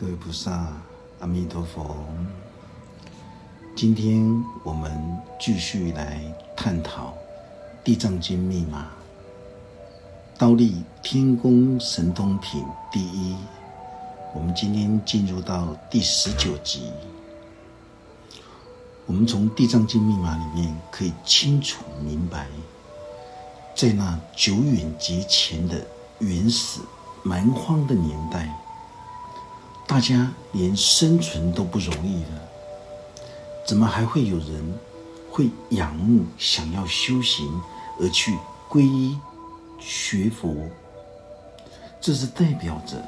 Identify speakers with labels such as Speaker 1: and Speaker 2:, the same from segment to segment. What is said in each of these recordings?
Speaker 1: 各位菩萨，阿弥陀佛。今天我们继续来探讨《地藏经》密码，倒立天宫神通品第一。我们今天进入到第十九集。我们从《地藏经》密码里面可以清楚明白，在那久远劫前的原始蛮荒的年代。大家连生存都不容易了，怎么还会有人会仰慕、想要修行而去皈依学佛？这是代表着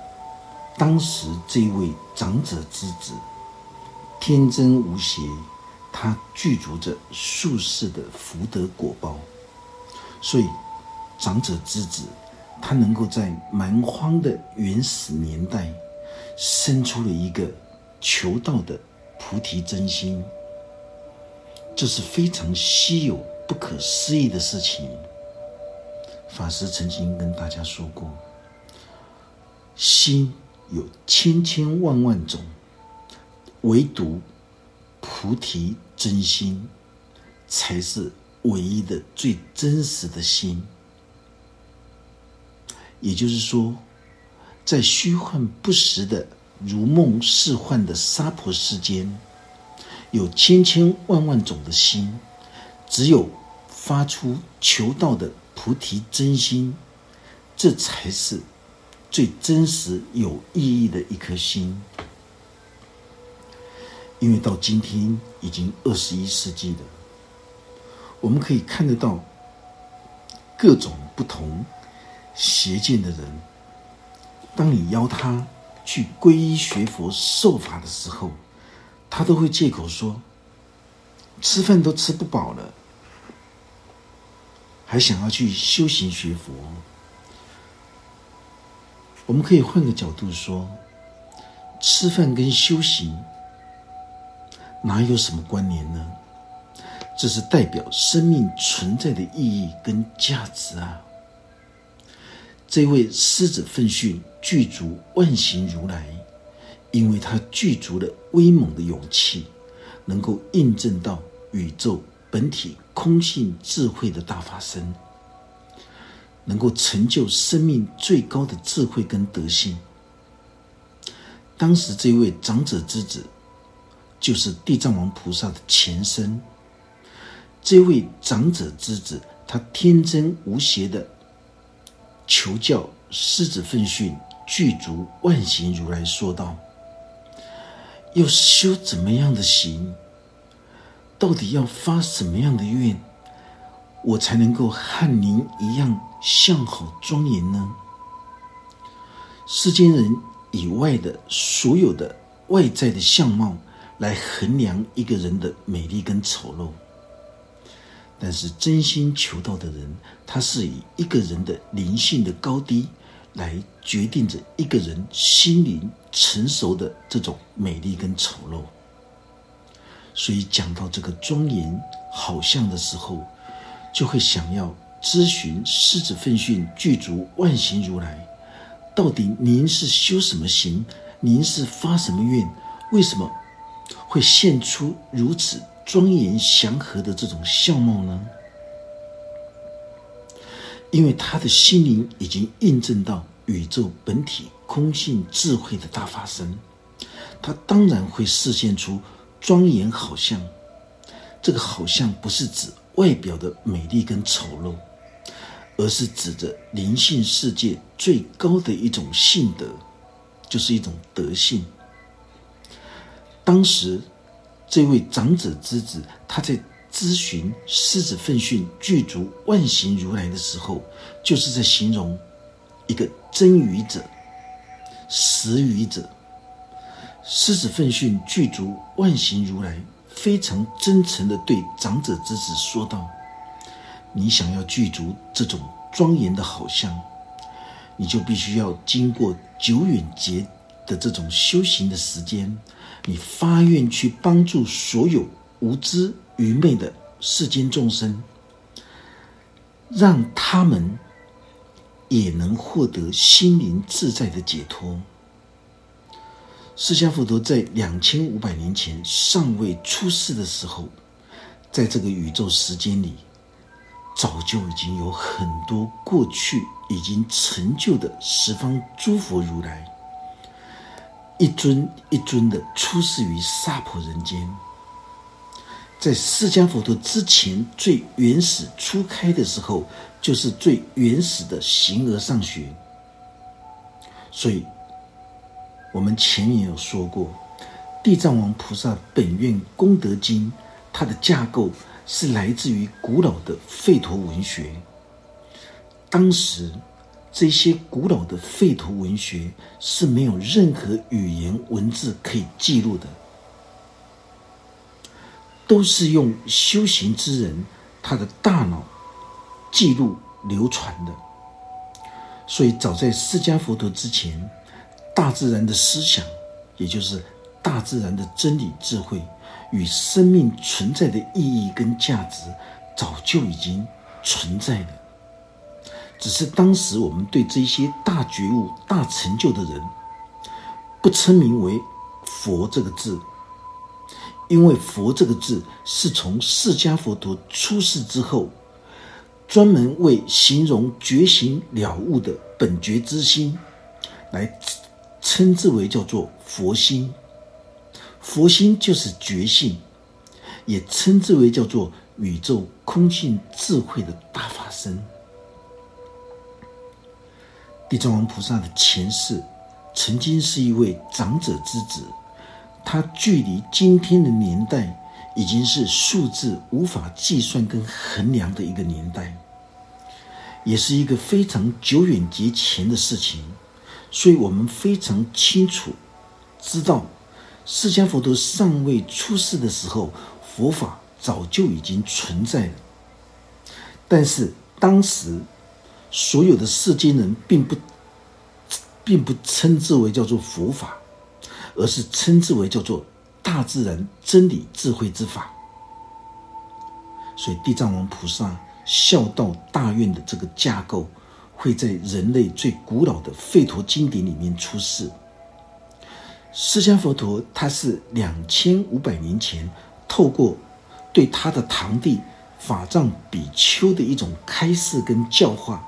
Speaker 1: 当时这位长者之子天真无邪，他具足着术士的福德果报，所以长者之子他能够在蛮荒的原始年代。生出了一个求道的菩提真心，这是非常稀有、不可思议的事情。法师曾经跟大家说过，心有千千万万种，唯独菩提真心才是唯一的、最真实的心。也就是说。在虚幻不实的如梦似幻的娑婆世间，有千千万万种的心，只有发出求道的菩提真心，这才是最真实有意义的一颗心。因为到今天已经二十一世纪了，我们可以看得到各种不同邪见的人。当你邀他去皈依学佛受法的时候，他都会借口说：“吃饭都吃不饱了，还想要去修行学佛。”我们可以换个角度说，吃饭跟修行哪有什么关联呢？这是代表生命存在的意义跟价值啊！这位狮子奋训具足万行如来，因为他具足了威猛的勇气，能够印证到宇宙本体空性智慧的大法身，能够成就生命最高的智慧跟德性。当时这位长者之子，就是地藏王菩萨的前身。这位长者之子，他天真无邪的。求教狮子奋训具足万行如来说道：“要修怎么样的行？到底要发什么样的愿，我才能够和您一样相好庄严呢？世间人以外的所有的外在的相貌来衡量一个人的美丽跟丑陋。”但是真心求道的人，他是以一个人的灵性的高低来决定着一个人心灵成熟的这种美丽跟丑陋。所以讲到这个庄严好像的时候，就会想要咨询狮子奋训具足万行如来，到底您是修什么行？您是发什么愿？为什么会现出如此？庄严祥和的这种相貌呢？因为他的心灵已经印证到宇宙本体空性智慧的大法身，他当然会示现出庄严好相。这个好像不是指外表的美丽跟丑陋，而是指着灵性世界最高的一种性德，就是一种德性。当时。这位长者之子，他在咨询狮子奋训具足万行如来的时候，就是在形容一个真愚者、实愚者。狮子奋训具足万行如来，非常真诚的对长者之子说道：“你想要具足这种庄严的好相，你就必须要经过久远劫的这种修行的时间。”你发愿去帮助所有无知愚昧的世间众生，让他们也能获得心灵自在的解脱。释迦佛陀在两千五百年前尚未出世的时候，在这个宇宙时间里，早就已经有很多过去已经成就的十方诸佛如来，一尊一尊的出世于娑婆人间。在释迦佛陀之前，最原始初开的时候，就是最原始的形而上学。所以。我们前面有说过，地藏王菩萨本愿功德经，它的架构是来自于古老的吠陀文学。当时这些古老的吠陀文学是没有任何语言文字可以记录的，都是用修行之人他的大脑记录流传的。所以，早在释迦佛陀之前。大自然的思想，也就是大自然的真理智慧与生命存在的意义跟价值，早就已经存在了。只是当时我们对这些大觉悟、大成就的人，不称名为“佛”这个字，因为“佛”这个字是从释迦佛陀出世之后，专门为形容觉醒了悟的本觉之心来。称之为叫做佛心，佛心就是觉性，也称之为叫做宇宙空性智慧的大法身。地藏王菩萨的前世曾经是一位长者之子，他距离今天的年代已经是数字无法计算跟衡量的一个年代，也是一个非常久远节前的事情。所以我们非常清楚知道，释迦佛陀尚未出世的时候，佛法早就已经存在了。但是当时所有的世间人并不并不称之为叫做佛法，而是称之为叫做大自然真理智慧之法。所以地藏王菩萨孝道大愿的这个架构。会在人类最古老的吠陀经典里面出世。释迦佛陀他是两千五百年前透过对他的堂弟法藏比丘的一种开示跟教化，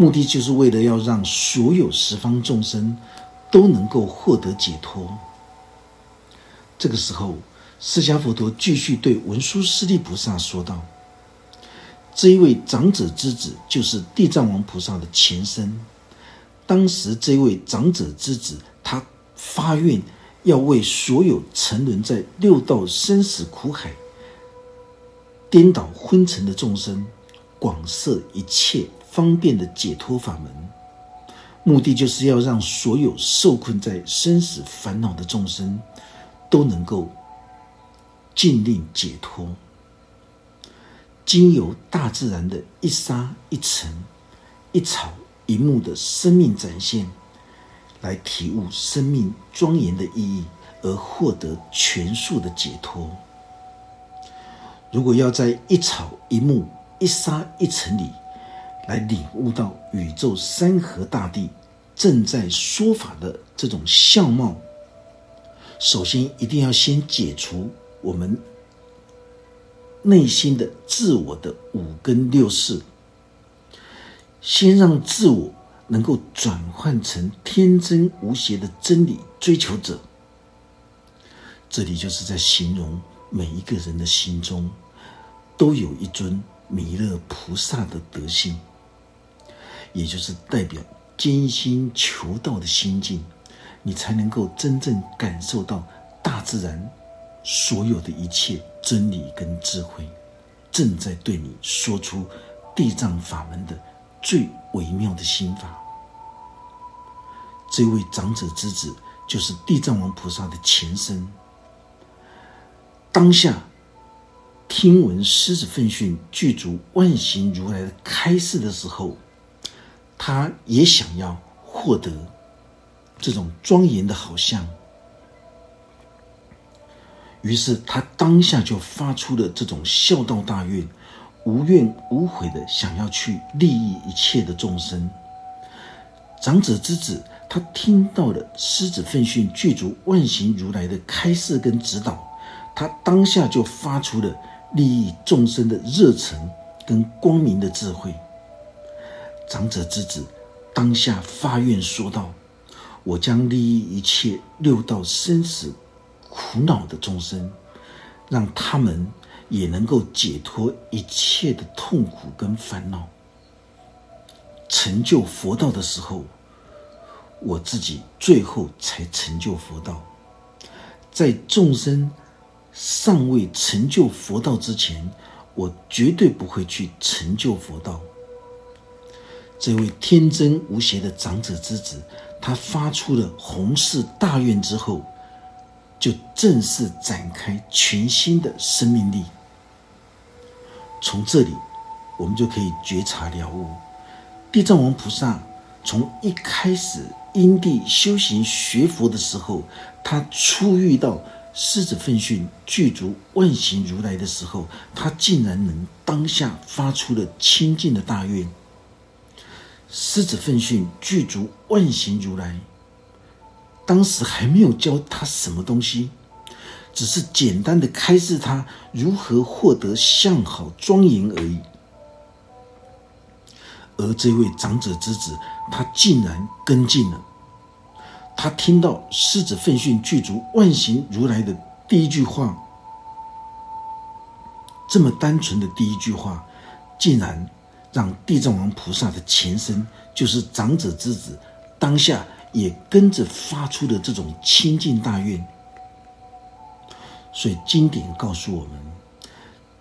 Speaker 1: 目的就是为了要让所有十方众生都能够获得解脱。这个时候，释迦佛陀继续对文殊师利菩萨说道。这一位长者之子就是地藏王菩萨的前身。当时，这一位长者之子他发愿要为所有沉沦在六道生死苦海、颠倒昏沉的众生，广设一切方便的解脱法门，目的就是要让所有受困在生死烦恼的众生都能够尽令解脱。经由大自然的一沙一尘、一草一木的生命展现，来体悟生命庄严的意义，而获得全数的解脱。如果要在一草一木、一沙一尘里来领悟到宇宙山河大地正在说法的这种相貌，首先一定要先解除我们。内心的自我的五根六识，先让自我能够转换成天真无邪的真理追求者。这里就是在形容每一个人的心中都有一尊弥勒菩萨的德性，也就是代表艰辛求道的心境，你才能够真正感受到大自然。所有的一切真理跟智慧，正在对你说出地藏法门的最微妙的心法。这位长者之子就是地藏王菩萨的前身。当下听闻狮子奋训具足万行如来的开示的时候，他也想要获得这种庄严的好像。于是他当下就发出了这种孝道大愿，无怨无悔的想要去利益一切的众生。长者之子，他听到了狮子奋训具足万行如来的开示跟指导，他当下就发出了利益众生的热忱跟光明的智慧。长者之子当下发愿说道：“我将利益一切六道生死苦恼的众生，让他们也能够解脱一切的痛苦跟烦恼，成就佛道的时候。”我自己最后才成就佛道，在众生尚未成就佛道之前，我绝对不会去成就佛道。这位天真无邪的长者之子，他发出了弘誓大愿之后，就正式展开全新的生命力。从这里，我们就可以觉察了悟，地藏王菩萨从一开始。因地修行学佛的时候，他初遇到狮子奋训具足万行如来的时候，他竟然能当下发出了清净的大愿。狮子奋训具足万行如来，当时还没有教他什么东西，只是简单的开示他如何获得相好庄严而已。而这位长者之子，他竟然跟进了。他听到狮子奋训具足万行如来的第一句话，这么单纯的第一句话，竟然让地藏王菩萨的前身，就是长者之子，当下也跟着发出的这种清净大愿。所以经典告诉我们，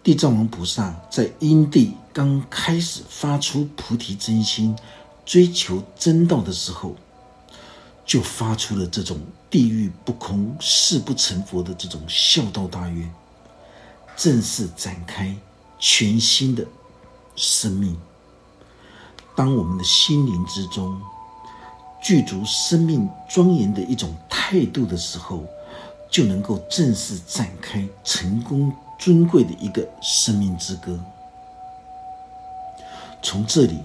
Speaker 1: 地藏王菩萨在因地刚开始发出菩提真心，追求真道的时候。就发出了这种地狱不空、誓不成佛的这种孝道大愿，正式展开全新的生命。当我们的心灵之中具足生命庄严的一种态度的时候，就能够正式展开成功尊贵的一个生命之歌。从这里，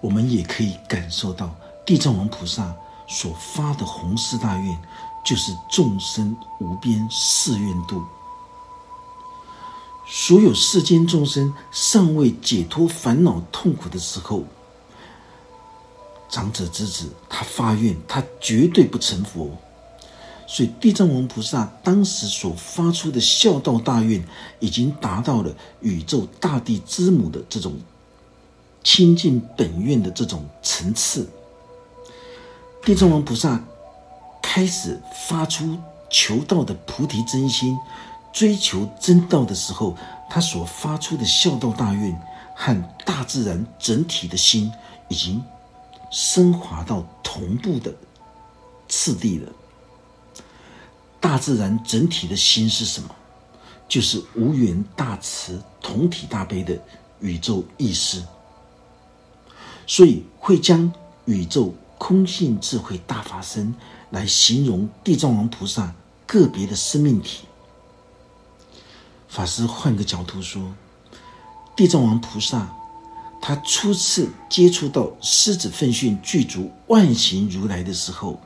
Speaker 1: 我们也可以感受到地藏王菩萨。所发的弘誓大愿，就是众生无边誓愿度。所有世间众生尚未解脱烦恼痛苦的时候，长者之子他发愿，他绝对不成佛。所以地藏王菩萨当时所发出的孝道大愿，已经达到了宇宙大地之母的这种清净本愿的这种层次。地藏王菩萨开始发出求道的菩提真心，追求真道的时候，他所发出的孝道大愿和大自然整体的心，已经升华到同步的次第了。大自然整体的心是什么？就是无缘大慈、同体大悲的宇宙意识，所以会将宇宙。空性智慧大法身来形容地藏王菩萨个别的生命体。法师换个角度说，地藏王菩萨他初次接触到狮子奋训具足万行如来的时候，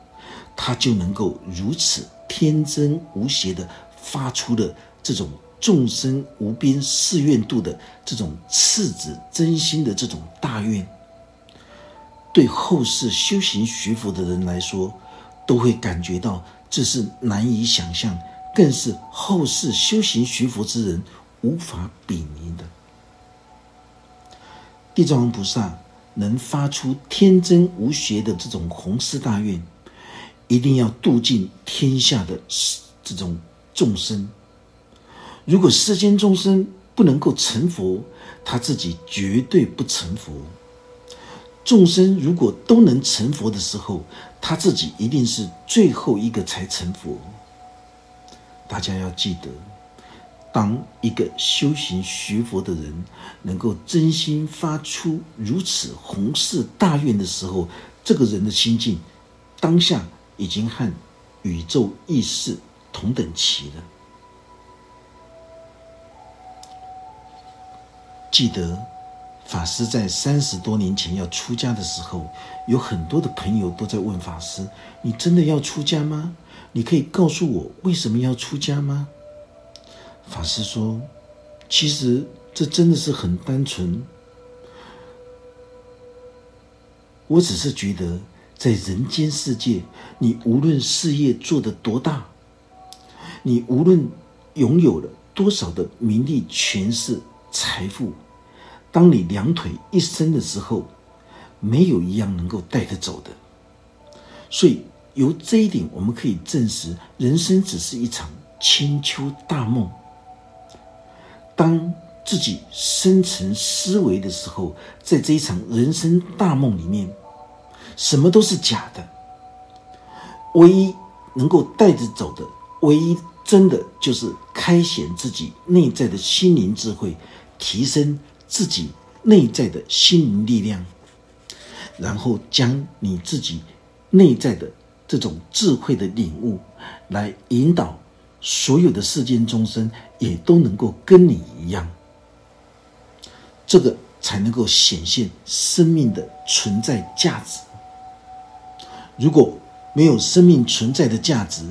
Speaker 1: 他就能够如此天真无邪的发出了这种众生无边誓愿度的这种赤子真心的这种大愿。对后世修行学佛的人来说，都会感觉到这是难以想象，更是后世修行学佛之人无法比拟的。地藏王菩萨能发出天真无邪的这种弘誓大愿，一定要度尽天下的这种众生。如果世间众生不能够成佛，他自己绝对不成佛。众生如果都能成佛的时候，他自己一定是最后一个才成佛。大家要记得，当一个修行学佛的人能够真心发出如此宏誓大愿的时候，这个人的心境当下已经和宇宙意识同等齐了。记得。法师在三十多年前要出家的时候，有很多的朋友都在问法师：“你真的要出家吗？你可以告诉我为什么要出家吗？”法师说：“其实这真的是很单纯，我只是觉得在人间世界，你无论事业做得多大，你无论拥有了多少的名利、权势、财富。”当你两腿一伸的时候，没有一样能够带得走的。所以由这一点，我们可以证实，人生只是一场千秋大梦。当自己深层思维的时候，在这一场人生大梦里面，什么都是假的。唯一能够带着走的，唯一真的就是开显自己内在的心灵智慧，提升。自己内在的心灵力量，然后将你自己内在的这种智慧的领悟，来引导所有的世间众生，也都能够跟你一样，这个才能够显现生命的存在价值。如果没有生命存在的价值，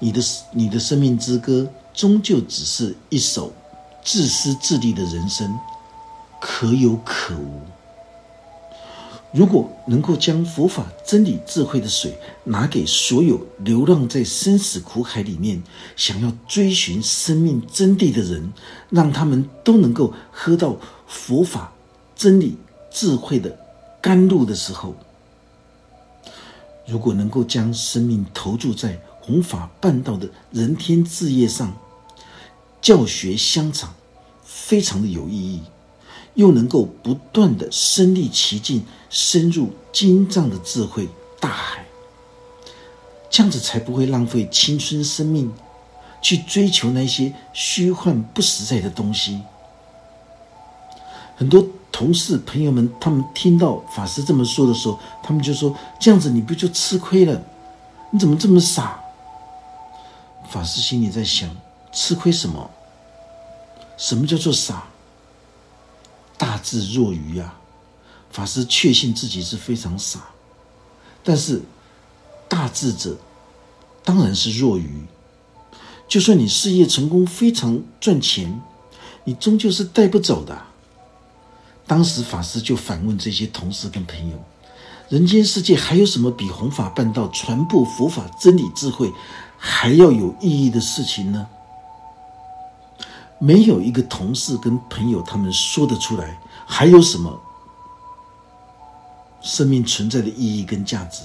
Speaker 1: 你的你的生命之歌，终究只是一首自私自利的人生。可有可无。如果能够将佛法真理智慧的水拿给所有流浪在生死苦海里面想要追寻生命真谛的人，让他们都能够喝到佛法真理智慧的甘露的时候，如果能够将生命投注在弘法办道的人天事业上，教学相长，非常的有意义。又能够不断的身历其境，深入精藏的智慧大海，这样子才不会浪费青春生命，去追求那些虚幻不实在的东西。很多同事朋友们，他们听到法师这么说的时候，他们就说：“这样子你不就吃亏了？你怎么这么傻？”法师心里在想：吃亏什么？什么叫做傻？大智若愚啊！法师确信自己是非常傻，但是大智者当然是若愚。就算你事业成功，非常赚钱，你终究是带不走的。当时法师就反问这些同事跟朋友：人间世界还有什么比弘法办道、传播佛法真理智慧还要有意义的事情呢？没有一个同事跟朋友，他们说得出来，还有什么生命存在的意义跟价值？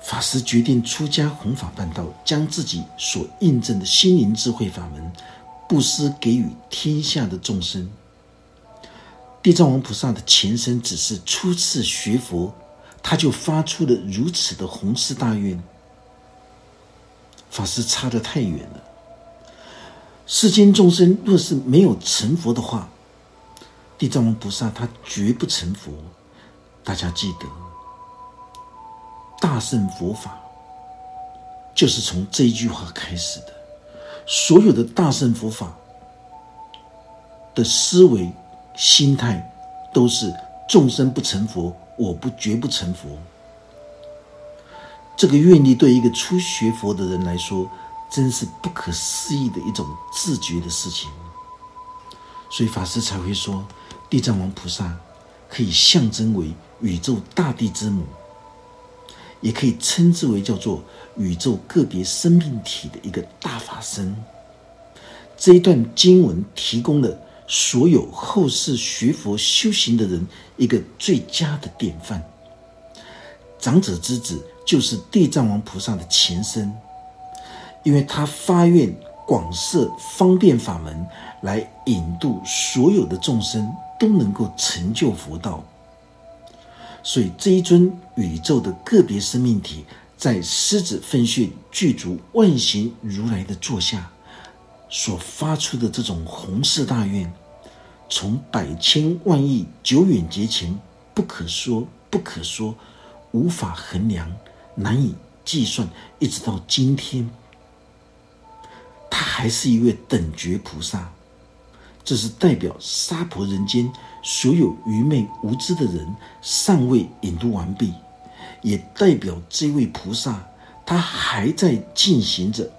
Speaker 1: 法师决定出家弘法办道，将自己所印证的心灵智慧法门布施给予天下的众生。地藏王菩萨的前身只是初次学佛，他就发出了如此的宏誓大愿。法师差得太远了。世间众生若是没有成佛的话，地藏王菩萨他绝不成佛。大家记得，大圣佛法就是从这一句话开始的。所有的大圣佛法的思维心态都是众生不成佛，我不绝不成佛。这个愿力对一个初学佛的人来说。真是不可思议的一种自觉的事情，所以法师才会说，地藏王菩萨可以象征为宇宙大地之母，也可以称之为叫做宇宙个别生命体的一个大法身。这一段经文提供了所有后世学佛修行的人一个最佳的典范。长者之子就是地藏王菩萨的前身。因为他发愿广设方便法门，来引渡所有的众生都能够成就佛道，所以这一尊宇宙的个别生命体，在狮子奋血具足万行如来的座下，所发出的这种宏誓大愿，从百千万亿久远劫前不可说、不可说、无法衡量、难以计算，一直到今天。还是一位等觉菩萨，这是代表娑婆人间所有愚昧无知的人尚未引渡完毕，也代表这位菩萨他还在进行着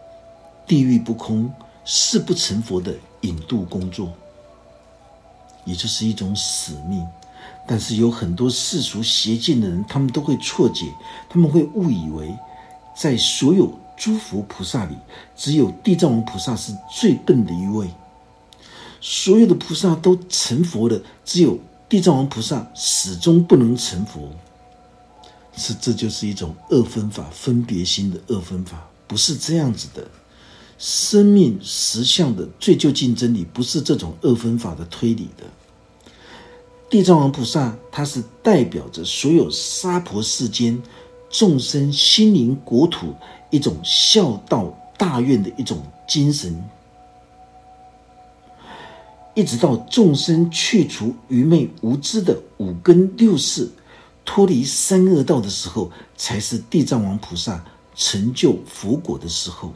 Speaker 1: 地狱不空、誓不成佛的引渡工作，也就是一种使命。但是有很多世俗邪见的人，他们都会错解，他们会误以为，在所有诸佛菩萨里，只有地藏王菩萨是最笨的一位。所有的菩萨都成佛了，只有地藏王菩萨始终不能成佛。是，这就是一种二分法、分别心的二分法，不是这样子的。生命实相的最究竟真理，不是这种二分法的推理的。地藏王菩萨，他是代表着所有娑婆世间众生心灵国土一种孝道大愿的一种精神。一直到众生去除愚昧无知的五根六识，脱离三恶道的时候，才是地藏王菩萨成就佛果的时候。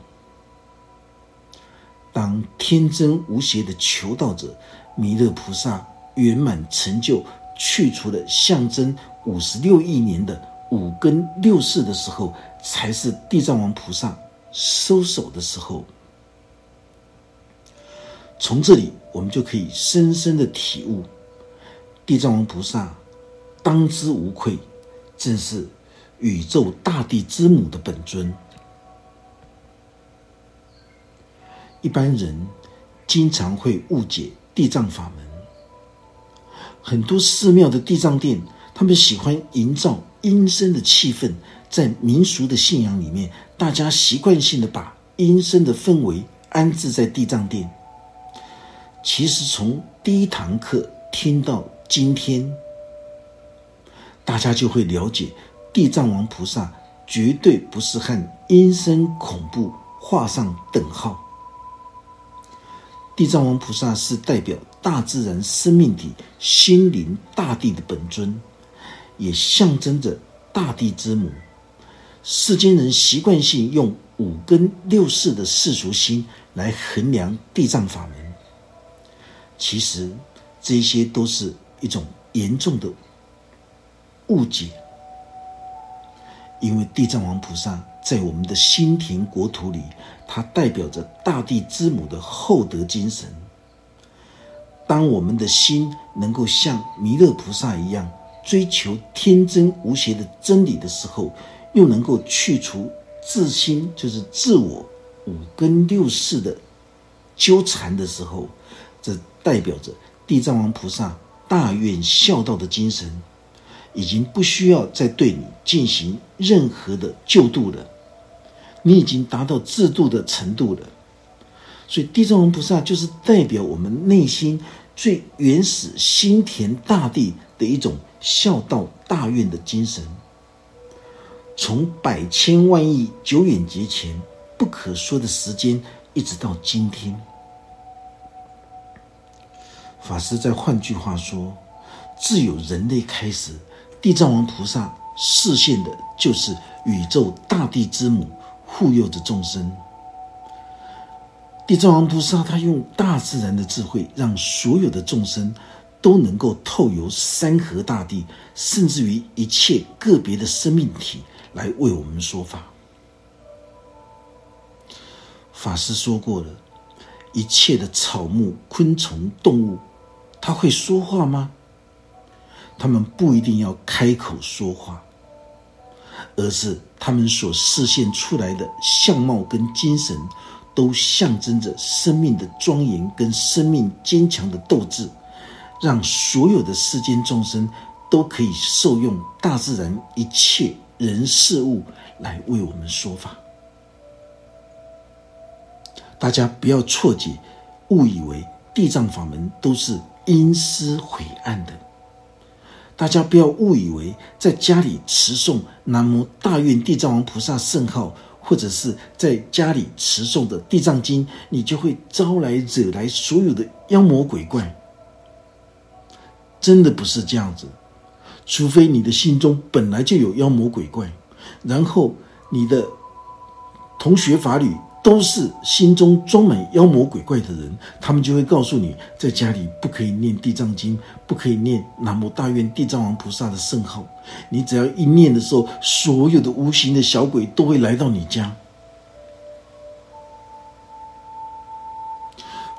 Speaker 1: 当天真无邪的求道者弥勒菩萨圆满成就，去除了象征五十六亿年的五根六识的时候，才是地藏王菩萨收手的时候。从这里，我们就可以深深的体悟，地藏王菩萨当之无愧，正是宇宙大地之母的本尊。一般人经常会误解地藏法门，很多寺庙的地藏殿，他们喜欢营造阴森的气氛，在民俗的信仰里面，大家习惯性的把阴森的氛围安置在地藏殿。其实从第一堂课听到今天，大家就会了解，地藏王菩萨绝对不是和阴森恐怖画上等号。地藏王菩萨是代表大自然生命体、心灵大地的本尊，也象征着大地之母。世间人习惯性用五根六识的世俗心来衡量地藏法门。其实，这些都是一种严重的误解，因为地藏王菩萨在我们的心田国土里，它代表着大地之母的厚德精神。当我们的心能够像弥勒菩萨一样追求天真无邪的真理的时候，又能够去除自心，就是自我五根六识的纠缠的时候，这。代表着地藏王菩萨大愿孝道的精神，已经不需要再对你进行任何的救度了。你已经达到自度的程度了。所以，地藏王菩萨就是代表我们内心最原始心田大地的一种孝道大愿的精神。从百千万亿久远劫前不可说的时间，一直到今天。法师在换句话说，自有人类开始，地藏王菩萨示现的就是宇宙大地之母，护佑着众生。地藏王菩萨他用大自然的智慧，让所有的众生都能够透由山河大地，甚至于一切个别的生命体来为我们说法。法师说过了，一切的草木、昆虫、动物。他会说话吗？他们不一定要开口说话，而是他们所示现出来的相貌跟精神，都象征着生命的庄严跟生命坚强的斗志，让所有的世间众生都可以受用大自然一切人事物来为我们说法。大家不要错解，误以为地藏法门都是。阴湿晦暗的，大家不要误以为在家里持诵南无大愿地藏王菩萨圣号，或者是在家里持诵的地藏经，你就会招来惹来所有的妖魔鬼怪。真的不是这样子，除非你的心中本来就有妖魔鬼怪，然后你的同学法律都是心中装满妖魔鬼怪的人，他们就会告诉你，在家里不可以念地藏经，不可以念南无大愿地藏王菩萨的圣号。你只要一念的时候，所有的无形的小鬼都会来到你家。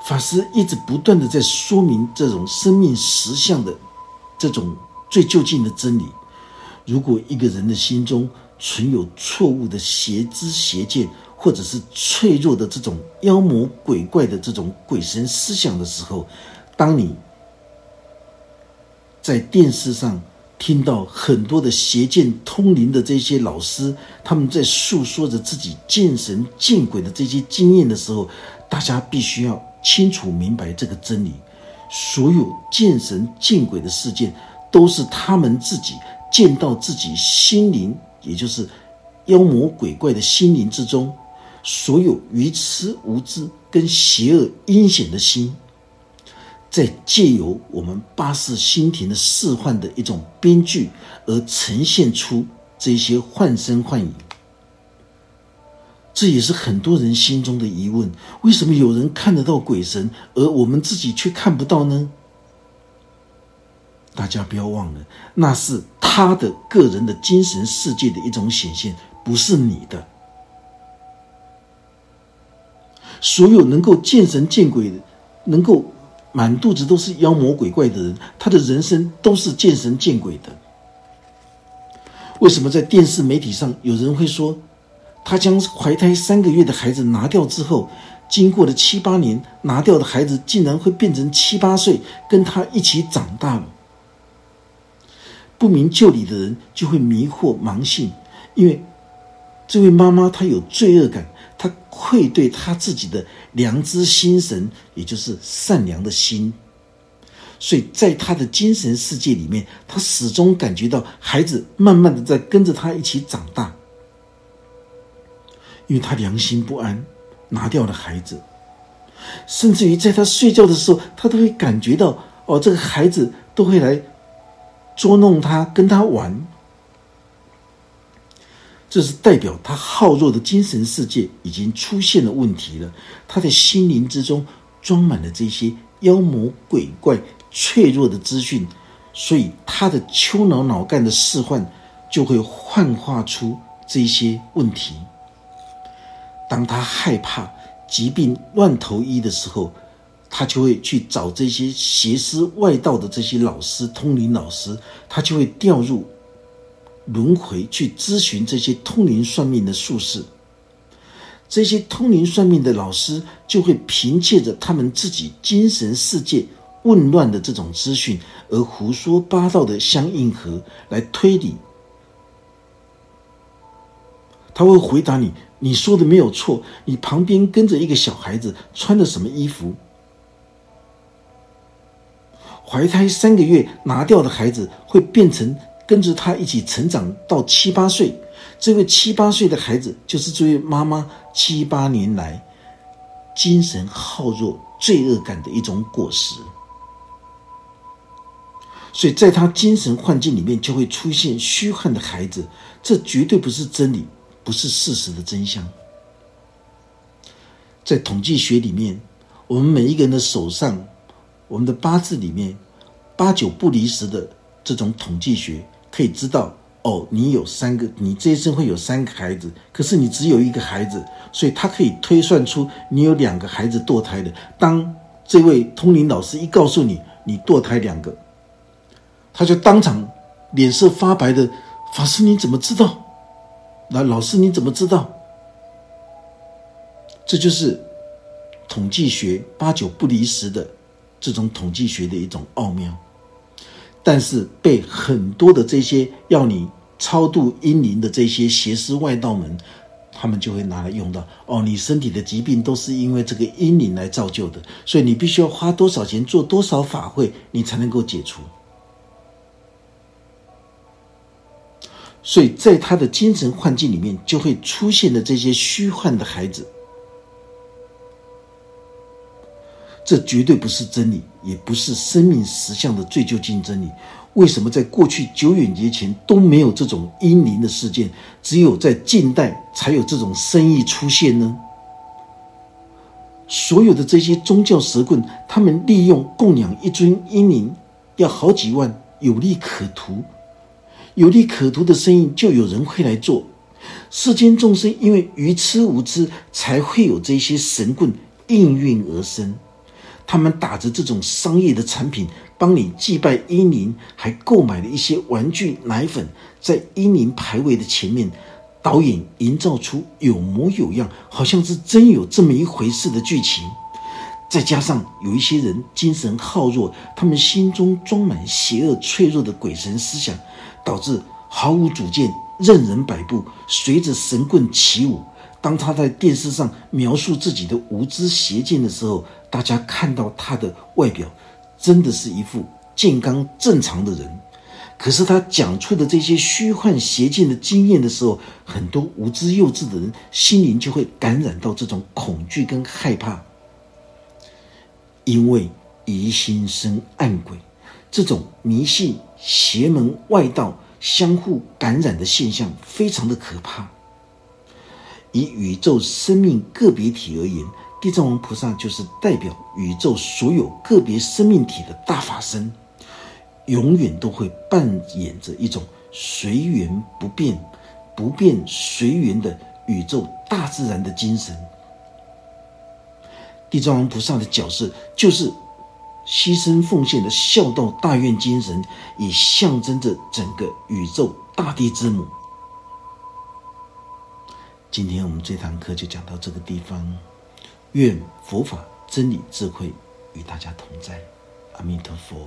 Speaker 1: 法师一直不断的在说明这种生命实相的这种最究竟的真理。如果一个人的心中存有错误的邪知邪见，或者是脆弱的这种妖魔鬼怪的这种鬼神思想的时候，当你在电视上听到很多的邪见通灵的这些老师，他们在诉说着自己见神见鬼的这些经验的时候，大家必须要。清楚明白这个真理，所有见神见鬼的事件，都是他们自己见到自己心灵，也就是妖魔鬼怪的心灵之中，所有愚痴无知跟邪恶阴险的心，在借由我们八世心田的释幻的一种编剧，而呈现出这些幻声幻影。这也是很多人心中的疑问：为什么有人看得到鬼神，而我们自己却看不到呢？大家不要忘了，那是他的个人的精神世界的一种显现，不是你的。所有能够见神见鬼的，能够满肚子都是妖魔鬼怪的人，他的人生都是见神见鬼的。为什么在电视媒体上有人会说？他将怀胎三个月的孩子拿掉之后，经过了七八年，拿掉的孩子竟然会变成七八岁，跟他一起长大了。不明就里的人就会迷惑盲信，因为这位妈妈她有罪恶感，他愧对他自己的良知心神，也就是善良的心，所以在他的精神世界里面，他始终感觉到孩子慢慢的在跟着他一起长大。因为他良心不安，拿掉了孩子，甚至于在他睡觉的时候，他都会感觉到哦，这个孩子都会来捉弄他，跟他玩。这是代表他好弱的精神世界已经出现了问题了，他的心灵之中装满了这些妖魔鬼怪、脆弱的资讯，所以他的丘脑脑干的释幻就会幻化出这些问题。当他害怕疾病乱投医的时候，他就会去找这些邪师外道的这些老师、通灵老师，他就会掉入轮回去咨询这些通灵算命的术士。这些通灵算命的老师就会凭借着他们自己精神世界混乱的这种资讯，而胡说八道的相应和来推理。他会回答你。你说的没有错，你旁边跟着一个小孩子，穿的什么衣服？怀胎三个月拿掉的孩子会变成跟着他一起成长到七八岁，这位七八岁的孩子就是这位妈妈七八年来精神好弱、罪恶感的一种果实。所以在他精神幻境里面就会出现虚幻的孩子，这绝对不是真理。不是事实的真相。在统计学里面，我们每一个人的手上，我们的八字里面，八九不离十的这种统计学，可以知道哦，你有三个，你这一生会有三个孩子，可是你只有一个孩子，所以他可以推算出你有两个孩子堕胎的。当这位通灵老师一告诉你你堕胎两个，他就当场脸色发白的，法师你怎么知道？那老师你怎么知道？这就是统计学八九不离十的这种统计学的一种奥妙，但是被很多的这些要你超度阴灵的这些邪师外道们，他们就会拿来用到。哦，你身体的疾病都是因为这个阴灵来造就的，所以你必须要花多少钱做多少法会，你才能够解除。所以在他的精神幻境里面，就会出现的这些虚幻的孩子，这绝对不是真理，也不是生命实相的最究竟真理。为什么在过去久远节前都没有这种阴灵的事件，只有在近代才有这种生意出现呢？所有的这些宗教蛇棍，他们利用供养一尊阴灵要好几万，有利可图，有利可图的生意就有人会来做。世间众生因为愚痴无知，才会有这些神棍应运而生。他们打着这种商业的产品，帮你祭拜英灵，还购买了一些玩具奶粉，在英灵牌位的前面。导演营造出有模有样，好像是真有这么一回事的剧情，再加上有一些人精神好弱，他们心中装满邪恶、脆弱的鬼神思想，导致毫无主见、任人摆布，随着神棍起舞。当他在电视上描述自己的无知邪见的时候，大家看到他的外表，真的是一副健康正常的人。可是他讲出的这些虚幻邪见的经验的时候，很多无知幼稚的人心灵就会感染到这种恐惧跟害怕，因为疑心生暗鬼，这种迷信邪门外道相互感染的现象非常的可怕。以宇宙生命个别体而言，地藏王菩萨就是代表宇宙所有个别生命体的大法身。永远都会扮演着一种随缘不变、不变随缘的宇宙大自然的精神。地藏王菩萨的角色就是牺牲奉献的孝道大愿精神，也象征着整个宇宙大地之母。今天我们这堂课就讲到这个地方，愿佛法真理智慧与大家同在，阿弥陀佛。